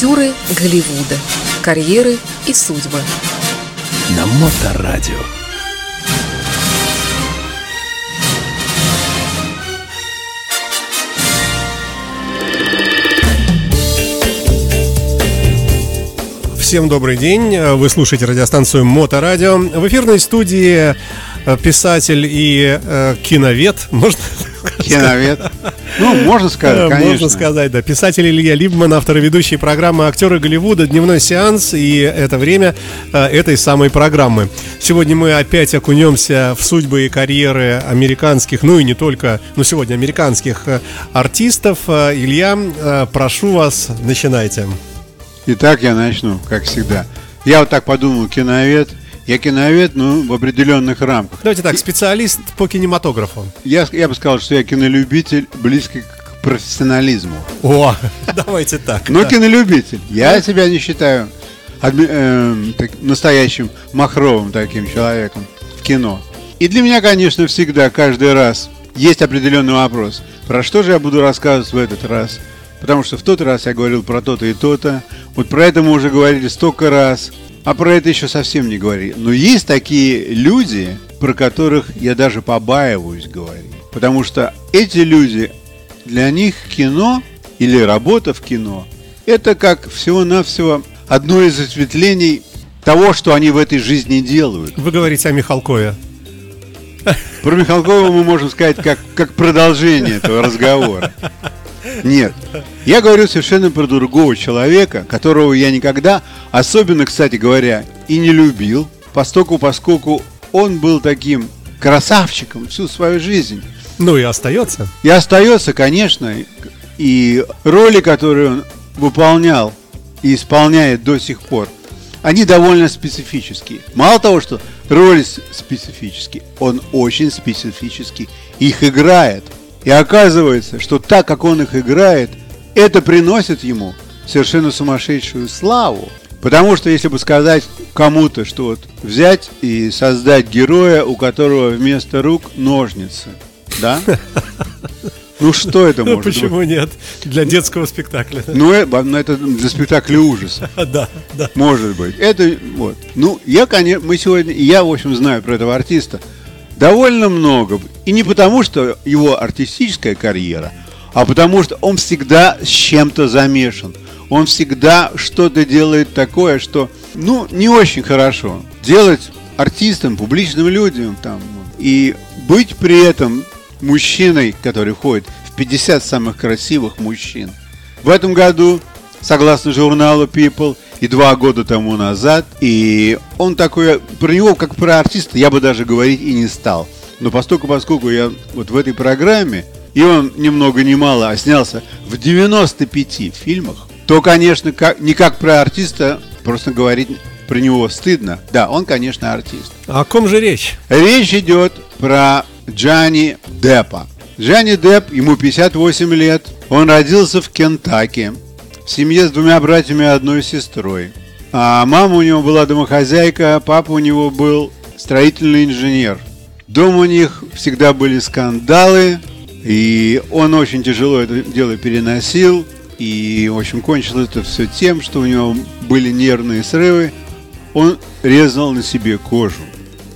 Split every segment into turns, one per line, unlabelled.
Актеры Голливуда. Карьеры и судьбы.
На Моторадио.
Всем добрый день. Вы слушаете радиостанцию Моторадио. В эфирной студии э, писатель и э, киновед.
Можно Киновед. Ну, можно сказать, конечно.
Можно сказать, да. Писатель Илья Либман, автор и ведущий программы «Актеры Голливуда. Дневной сеанс». И это время э, этой самой программы. Сегодня мы опять окунемся в судьбы и карьеры американских, ну и не только, но сегодня американских э, артистов. Э, Илья, э, прошу вас, начинайте.
Итак, я начну, как всегда. Я вот так подумал, киновед. Я киновед, ну, в определенных рамках.
Давайте так, специалист по кинематографу.
Я, я бы сказал, что я кинолюбитель, близкий к профессионализму.
О, давайте так.
Но кинолюбитель. Я себя не считаю адми, э, так, настоящим махровым таким человеком в кино. И для меня, конечно, всегда, каждый раз есть определенный вопрос. Про что же я буду рассказывать в этот раз? Потому что в тот раз я говорил про то-то и то-то. Вот про это мы уже говорили столько раз. А про это еще совсем не говорили. Но есть такие люди, про которых я даже побаиваюсь говорить. Потому что эти люди, для них кино или работа в кино, это как всего-навсего одно из осветлений того, что они в этой жизни делают.
Вы говорите о Михалкове.
Про Михалкова мы можем сказать как, как продолжение этого разговора. Нет. Я говорю совершенно про другого человека, которого я никогда, особенно, кстати говоря, и не любил, поскольку, поскольку он был таким красавчиком всю свою жизнь.
Ну и остается.
И остается, конечно. И роли, которые он выполнял и исполняет до сих пор, они довольно специфические. Мало того, что роли специфические, он очень специфически их играет – и оказывается, что так, как он их играет, это приносит ему совершенно сумасшедшую славу. Потому что если бы сказать кому-то, что вот взять и создать героя, у которого вместо рук ножницы, да? Ну что это может
быть? Почему нет? Для детского спектакля.
Ну, э, ну, это для спектакля ужаса.
Да, да.
Может быть. Это вот. Ну, я, конечно, мы сегодня, я, в общем, знаю про этого артиста довольно много. И не потому, что его артистическая карьера, а потому что он всегда с чем-то замешан. Он всегда что-то делает такое, что, ну, не очень хорошо. Делать артистам, публичным людям там. И быть при этом мужчиной, который входит в 50 самых красивых мужчин. В этом году, согласно журналу People, и два года тому назад. И он такой, про него как про артиста я бы даже говорить и не стал. Но поскольку, поскольку я вот в этой программе, и он ни много ни мало, а снялся в 95 фильмах, то, конечно, как, не как про артиста, просто говорить про него стыдно. Да, он, конечно, артист.
А о ком же речь?
Речь идет про Джанни Деппа. Джанни Депп, ему 58 лет, он родился в Кентаки, в семье с двумя братьями и одной сестрой. А мама у него была домохозяйка, папа у него был строительный инженер. Дома у них всегда были скандалы, и он очень тяжело это дело переносил. И, в общем, кончилось это все тем, что у него были нервные срывы. Он резал на себе кожу.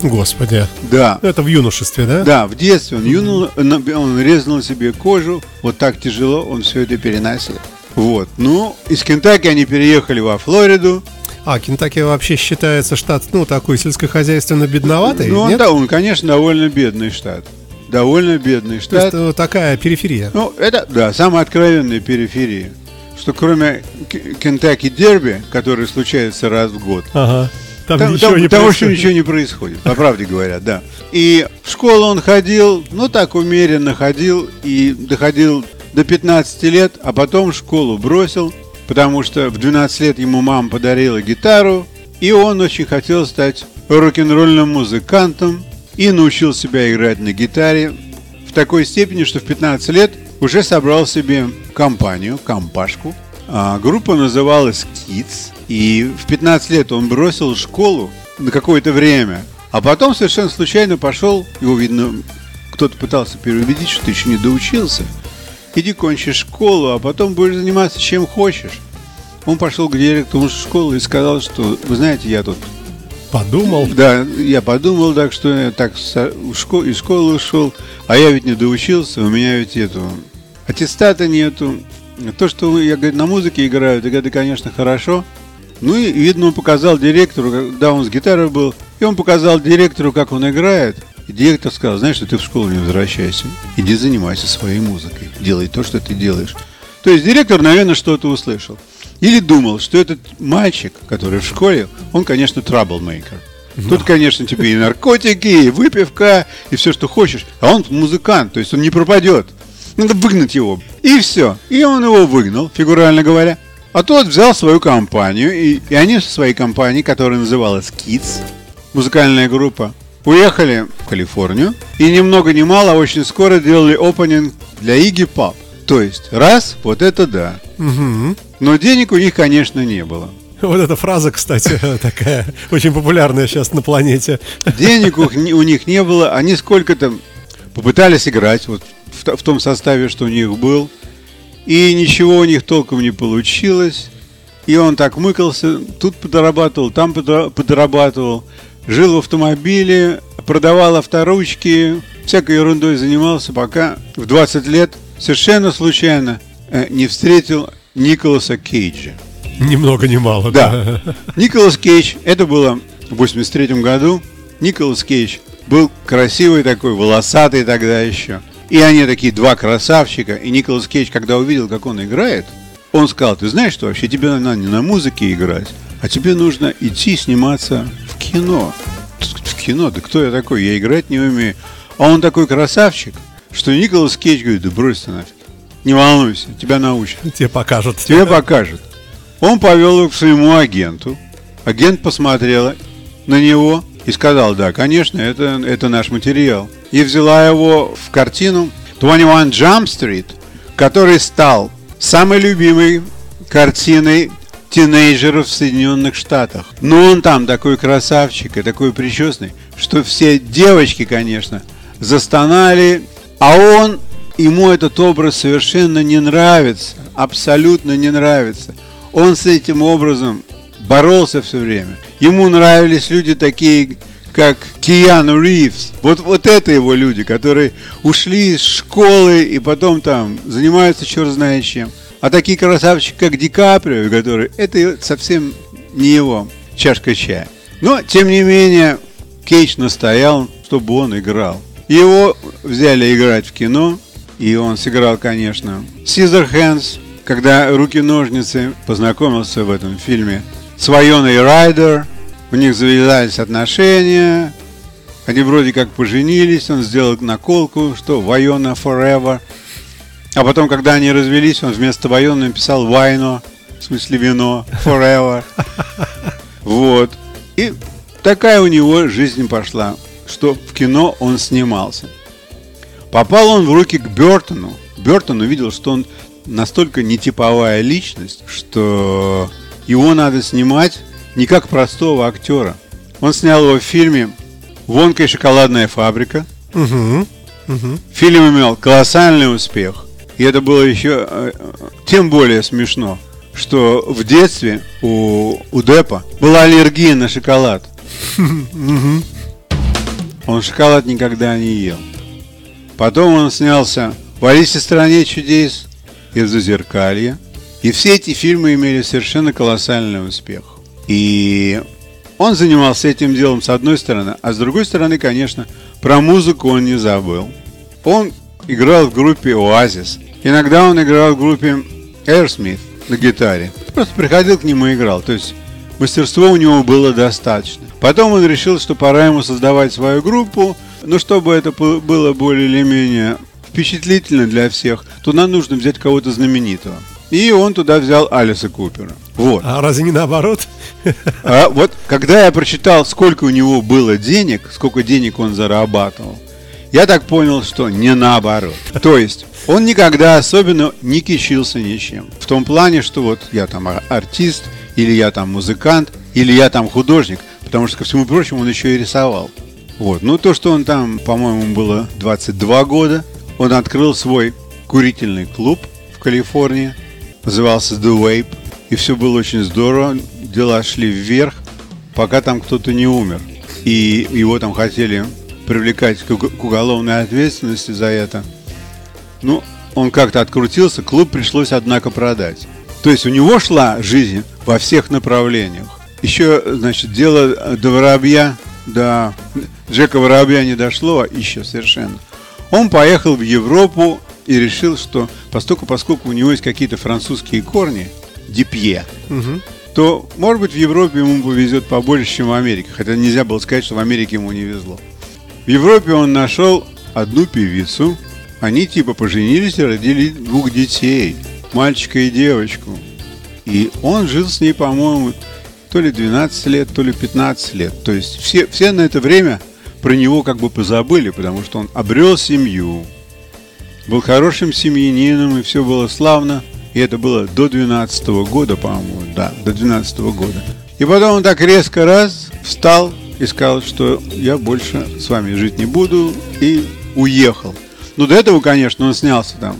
Господи.
Да.
Это в юношестве, да?
Да, в детстве он, юнул, он резал на себе кожу. Вот так тяжело он все это переносил. Вот. Ну, из Кентаки они переехали во Флориду.
А, Кентаки вообще считается штат, ну, такой сельскохозяйственно бедноватый,
Ну, нет? да, он, конечно, довольно бедный штат. Довольно бедный штат.
То есть, такая периферия.
Ну, это, да, самая откровенная периферия. Что кроме Кентаки Дерби, который случается раз в год,
ага.
Там, там, ничего, там, не там вообще ничего не происходит, по правде говоря, да. И в школу он ходил, ну так умеренно ходил и доходил до 15 лет, а потом школу бросил, потому что в 12 лет ему мама подарила гитару, и он очень хотел стать рок-н-ролльным музыкантом и научил себя играть на гитаре в такой степени, что в 15 лет уже собрал себе компанию, компашку. А группа называлась Kids, и в 15 лет он бросил школу на какое-то время, а потом совершенно случайно пошел, его, видно, кто-то пытался переубедить, что ты еще не доучился – иди кончи школу, а потом будешь заниматься чем хочешь. он пошел к директору школы и сказал, что, вы знаете, я тут
Подумал.
Да, я подумал так, что я так из школы ушел, а я ведь не доучился, у меня ведь эту аттестата нету. То, что я говорит, на музыке играю, так это, конечно, хорошо. Ну и, видно, он показал директору, когда он с гитарой был, и он показал директору, как он играет. И директор сказал, знаешь, что ты в школу не возвращайся, иди занимайся своей музыкой, делай то, что ты делаешь. То есть директор, наверное, что-то услышал. Или думал, что этот мальчик, который в школе, он, конечно, траблмейкер. Тут, конечно, тебе и наркотики, и выпивка, и все, что хочешь. А он музыкант, то есть он не пропадет. Надо выгнать его. И все. И он его выгнал, фигурально говоря. А тот взял свою компанию, и, и они со своей компанией, которая называлась Kids, музыкальная группа, уехали в Калифорнию. И ни много ни мало, очень скоро делали опенинг для Игги Pop. То есть, раз, вот это да. Но денег у них, конечно, не было.
Вот эта фраза, кстати, такая очень популярная сейчас на планете.
Денег у, них- не было, они сколько-то попытались играть вот в, в том составе, что у них был, и ничего у них толком не получилось. И он так мыкался, тут подорабатывал, там подра- подорабатывал, жил в автомобиле, продавал авторучки, всякой ерундой занимался, пока в 20 лет совершенно случайно э, не встретил Николаса Кейджа.
Ни много ни мало.
Да. Николас Кейдж, это было в 83 году. Николас Кейдж был красивый такой, волосатый тогда еще. И они такие два красавчика. И Николас Кейдж, когда увидел, как он играет, он сказал, ты знаешь что, вообще тебе надо не на музыке играть, а тебе нужно идти сниматься кино. В кино? Да кто я такой? Я играть не умею. А он такой красавчик, что Николас Кейдж говорит, да брось ты нафиг. Не волнуйся, тебя научат.
Тебе покажут.
Тебе покажет. Он повел его к своему агенту. Агент посмотрела на него и сказал, да, конечно, это, это наш материал. И взяла его в картину 21 Jump Street, который стал самой любимой картиной тинейджеров в Соединенных Штатах. Но он там такой красавчик и такой причесный, что все девочки, конечно, застонали, а он, ему этот образ совершенно не нравится, абсолютно не нравится. Он с этим образом боролся все время. Ему нравились люди такие, как Киану Ривз. Вот, вот это его люди, которые ушли из школы и потом там занимаются черт знает чем. А такие красавчики, как Ди Каприо, которые это совсем не его чашка чая. Но, тем не менее, Кейдж настоял, чтобы он играл. Его взяли играть в кино, и он сыграл, конечно, Caesar Hands, когда руки-ножницы познакомился в этом фильме с Вайоной Райдер, у них завязались отношения, они вроде как поженились, он сделал наколку, что Вайона Forever. А потом, когда они развелись, он вместо Вайона написал Вайно, в смысле вино, Forever. Вот. И такая у него жизнь пошла, что в кино он снимался. Попал он в руки к Бертону. Бертон увидел, что он настолько нетиповая личность, что его надо снимать не как простого актера. Он снял его в фильме «Вонка и шоколадная фабрика». Фильм имел колоссальный успех. И это было еще э, тем более смешно, что в детстве у, у Депа была аллергия на шоколад. Он шоколад никогда не ел. Потом он снялся в «Алисе стране чудес» и в «Зазеркалье». И все эти фильмы имели совершенно колоссальный успех. И он занимался этим делом с одной стороны, а с другой стороны, конечно, про музыку он не забыл. Он играл в группе «Оазис». Иногда он играл в группе Aerosmith на гитаре. Просто приходил к нему и играл. То есть мастерства у него было достаточно. Потом он решил, что пора ему создавать свою группу, но чтобы это было более или менее впечатлительно для всех, то нам нужно взять кого-то знаменитого. И он туда взял Алиса Купера. Вот.
А разве не наоборот?
А вот когда я прочитал, сколько у него было денег, сколько денег он зарабатывал, я так понял, что не наоборот. То есть он никогда особенно не кичился ничем. В том плане, что вот я там ар- артист, или я там музыкант, или я там художник, потому что, ко всему прочему, он еще и рисовал. Вот. Ну, то, что он там, по-моему, было 22 года, он открыл свой курительный клуб в Калифорнии, назывался The Vape. и все было очень здорово, дела шли вверх, пока там кто-то не умер. И его там хотели привлекать к уголовной ответственности за это. Ну, он как-то открутился, клуб пришлось, однако, продать. То есть у него шла жизнь во всех направлениях. Еще, значит, дело до Воробья, до Джека Воробья не дошло еще совершенно. Он поехал в Европу и решил, что поскольку, поскольку у него есть какие-то французские корни, Дипье, угу. то, может быть, в Европе ему повезет побольше, чем в Америке. Хотя нельзя было сказать, что в Америке ему не везло. В Европе он нашел одну певицу. Они типа поженились и родили двух детей. Мальчика и девочку. И он жил с ней, по-моему, то ли 12 лет, то ли 15 лет. То есть все, все на это время про него как бы позабыли, потому что он обрел семью, был хорошим семьянином, и все было славно. И это было до 12 -го года, по-моему, да, до 12 -го года. И потом он так резко раз встал и сказал, что я больше с вами жить не буду, и уехал. Ну, до этого, конечно, он снялся там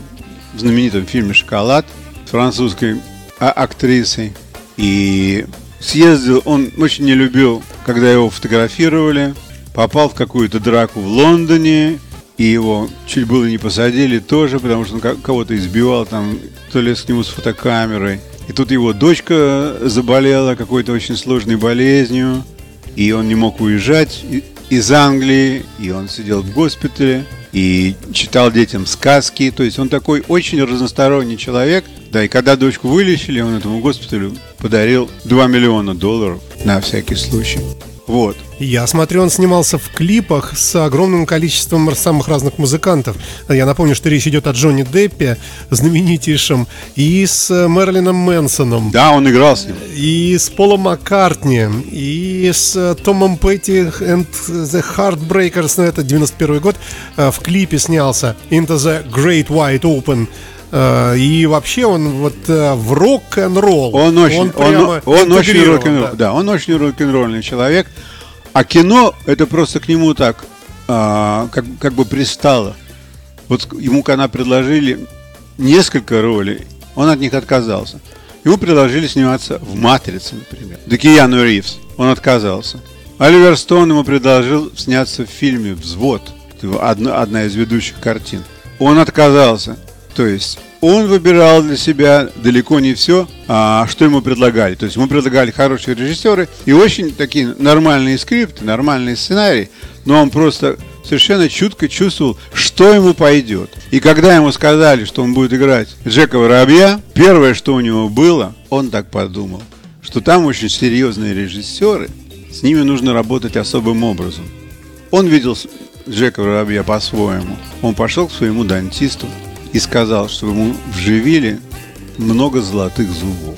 в знаменитом фильме «Шоколад» французской а, актрисой. И съездил, он очень не любил, когда его фотографировали, попал в какую-то драку в Лондоне, и его чуть было не посадили тоже, потому что он кого-то избивал там, то ли с нему с фотокамерой. И тут его дочка заболела какой-то очень сложной болезнью, и он не мог уезжать из Англии, и он сидел в госпитале и читал детям сказки. То есть он такой очень разносторонний человек. Да, и когда дочку вылечили, он этому госпиталю подарил 2 миллиона долларов на всякий случай. Вот.
Я смотрю, он снимался в клипах с огромным количеством самых разных музыкантов. Я напомню, что речь идет о Джонни Деппе, знаменитейшем, и с Мерлином Мэнсоном.
Да, он играл с ним.
И с Полом Маккартни, и с Томом Петти and the Heartbreakers, ну это 91 год, э, в клипе снялся Into the Great Wide Open. Э, и вообще он вот э, в рок-н-ролл.
Он очень, он, он, он очень рок-н-ролл, да. да, он очень рок-н-ролльный человек. А кино это просто к нему так, а, как, как бы пристало. Вот ему, когда предложили несколько ролей, он от них отказался. Ему предложили сниматься в «Матрице», например. Декияну Ривз. Он отказался. Оливер Стоун ему предложил сняться в фильме «Взвод». Одна, одна из ведущих картин. Он отказался. То есть он выбирал для себя далеко не все, а что ему предлагали. То есть ему предлагали хорошие режиссеры и очень такие нормальные скрипты, нормальные сценарии, но он просто совершенно чутко чувствовал, что ему пойдет. И когда ему сказали, что он будет играть Джека Воробья, первое, что у него было, он так подумал, что там очень серьезные режиссеры, с ними нужно работать особым образом. Он видел Джека Воробья по-своему. Он пошел к своему дантисту, и сказал, что ему вживили много золотых зубов.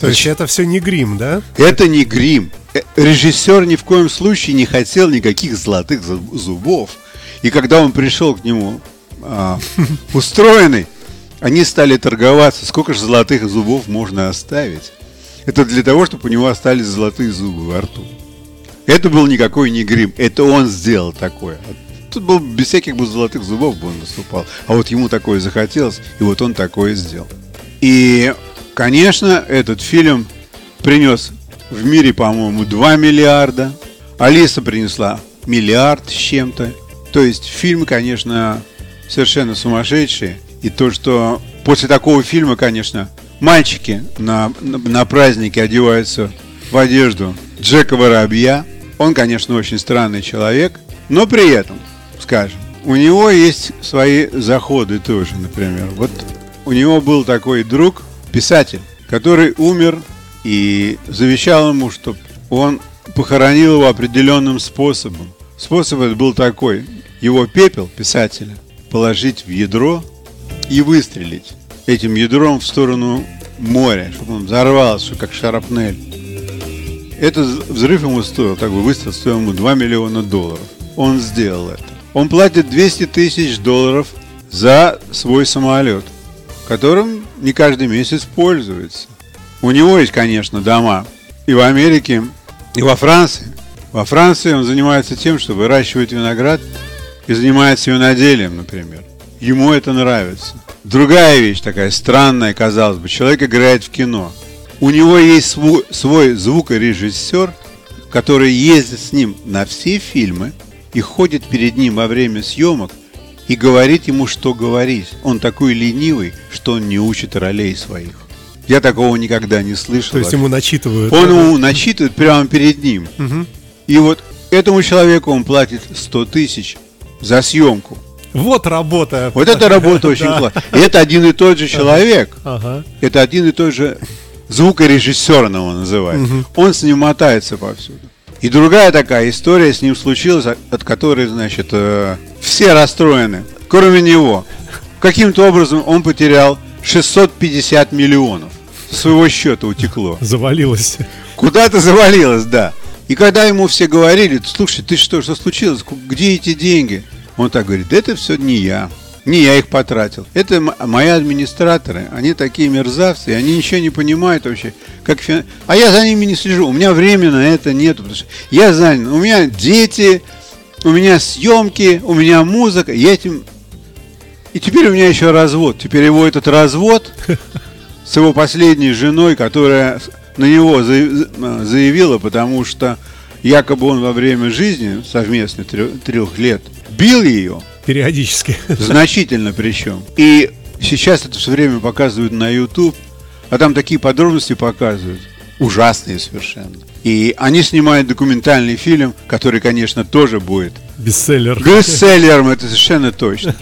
То есть это все не грим, да?
Это не грим. Э, режиссер ни в коем случае не хотел никаких золотых зубов. И когда он пришел к нему а, устроенный, они стали торговаться, сколько же золотых зубов можно оставить. Это для того, чтобы у него остались золотые зубы во рту. Это был никакой не грим, это он сделал такое. Тут был без всяких бы золотых зубов бы он наступал. А вот ему такое захотелось, и вот он такое сделал. И, конечно, этот фильм принес в мире, по-моему, 2 миллиарда. Алиса принесла миллиард с чем-то. То есть фильм, конечно, совершенно сумасшедший. И то, что после такого фильма, конечно, мальчики на, на, на празднике одеваются в одежду Джека Воробья. Он, конечно, очень странный человек, но при этом скажем. У него есть свои заходы тоже, например. Вот у него был такой друг, писатель, который умер и завещал ему, чтобы он похоронил его определенным способом. Способ этот был такой. Его пепел, писателя, положить в ядро и выстрелить этим ядром в сторону моря, чтобы он взорвался, как шарапнель. Этот взрыв ему стоил, так бы выстрел стоил ему 2 миллиона долларов. Он сделал это он платит 200 тысяч долларов за свой самолет, которым не каждый месяц пользуется. У него есть, конечно, дома и в Америке, и во Франции. Во Франции он занимается тем, что выращивает виноград и занимается виноделием, например. Ему это нравится. Другая вещь такая странная, казалось бы. Человек играет в кино. У него есть свой, свой звукорежиссер, который ездит с ним на все фильмы и ходит перед ним во время съемок и говорит ему, что говорить. Он такой ленивый, что он не учит ролей своих. Я такого никогда не слышал.
То есть ему начитывают.
Он ему начитывает прямо перед ним.
Мгм.
И вот этому человеку он платит 100 тысяч за съемку.
Вот работа.
Вот эта работа очень
Да.
классная. Это один и тот же человек. Это один и тот же звукорежиссер его называет. Он с ним мотается повсюду. И другая такая история с ним случилась, от от которой, значит, э, все расстроены, кроме него. Каким-то образом он потерял 650 миллионов. Своего счета утекло.
Завалилось.
Куда-то завалилось, да. И когда ему все говорили, слушай, ты что, что случилось? Где эти деньги? Он так говорит, да это все не я. Не я их потратил. Это мои администраторы. Они такие мерзавцы, и они ничего не понимают вообще. Как фин- А я за ними не слежу. У меня времени на это нет. Потому что я занят. У меня дети, у меня съемки, у меня музыка. Я этим... И теперь у меня еще развод. Теперь его этот развод с его последней женой, которая на него заяв- заявила, потому что якобы он во время жизни совместно трех лет бил ее,
Периодически.
значительно причем. И сейчас это все время показывают на YouTube, а там такие подробности показывают, ужасные совершенно. И они снимают документальный фильм, который, конечно, тоже будет
Бестселлер.
бестселлером, это совершенно точно.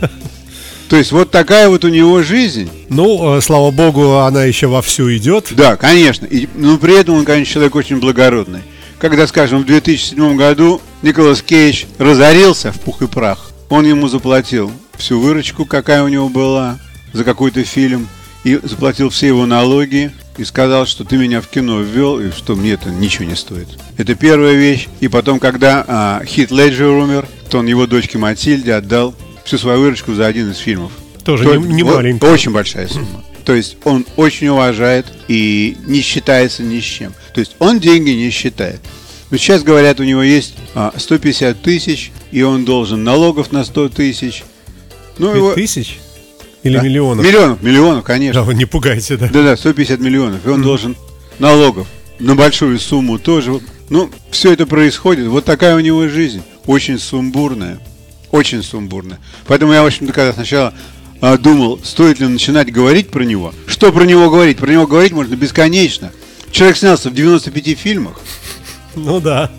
То есть вот такая вот у него жизнь.
Ну, э, слава богу, она еще вовсю идет.
Да, конечно. И, но при этом он, конечно, человек очень благородный. Когда, скажем, в 2007 году Николас Кейдж разорился в пух и прах, он ему заплатил всю выручку, какая у него была, за какой-то фильм, и заплатил все его налоги, и сказал, что ты меня в кино ввел, и что мне это ничего не стоит. Это первая вещь. И потом, когда а, Хит Леджер умер, то он его дочке Матильде отдал всю свою выручку за один из фильмов.
Тоже
То-
не, не
вот
маленький.
Очень большая сумма. То есть он очень уважает и не считается ни с чем. То есть он деньги не считает. Но сейчас говорят, у него есть а, 150 тысяч, и он должен налогов на 100 тысяч. Ну, его...
тысяч? Или
Да.
миллионов?
Миллионов, миллионов, конечно.
Да, вы не пугайте, да.
Да-да, 150 миллионов. И он должен налогов на большую сумму тоже. Ну, все это происходит. Вот такая у него жизнь. Очень сумбурная. Очень сумбурная. Поэтому я, в общем-то, когда сначала а, думал, стоит ли начинать говорить про него. Что про него говорить? Про него говорить можно бесконечно. Человек снялся в 95 фильмах,
Ну да.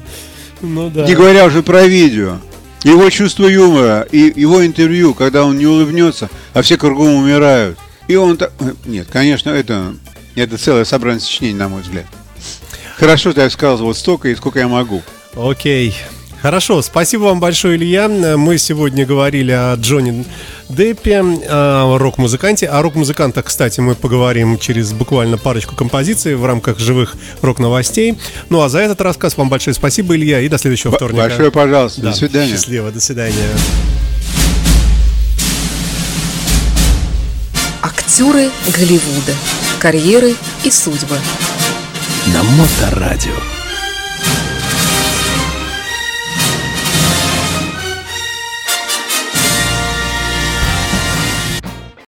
Ну да.
не говоря уже про видео. Его чувство юмора и его интервью, когда он не улыбнется, а все кругом умирают. И он так... Нет, конечно, это, это целое собрание сочинений, на мой взгляд. Хорошо, что я сказал вот столько и сколько я могу.
Окей. Хорошо, спасибо вам большое, Илья. Мы сегодня говорили о Джонни Деппе, о рок-музыканте. О рок-музыкантах, кстати, мы поговорим через буквально парочку композиций в рамках живых рок-новостей. Ну а за этот рассказ вам большое спасибо, Илья, и до следующего
Б-
вторника.
Большое пожалуйста.
Да,
До свидания.
Счастливо, до свидания.
Актеры Голливуда. Карьеры и судьбы.
На Моторадио.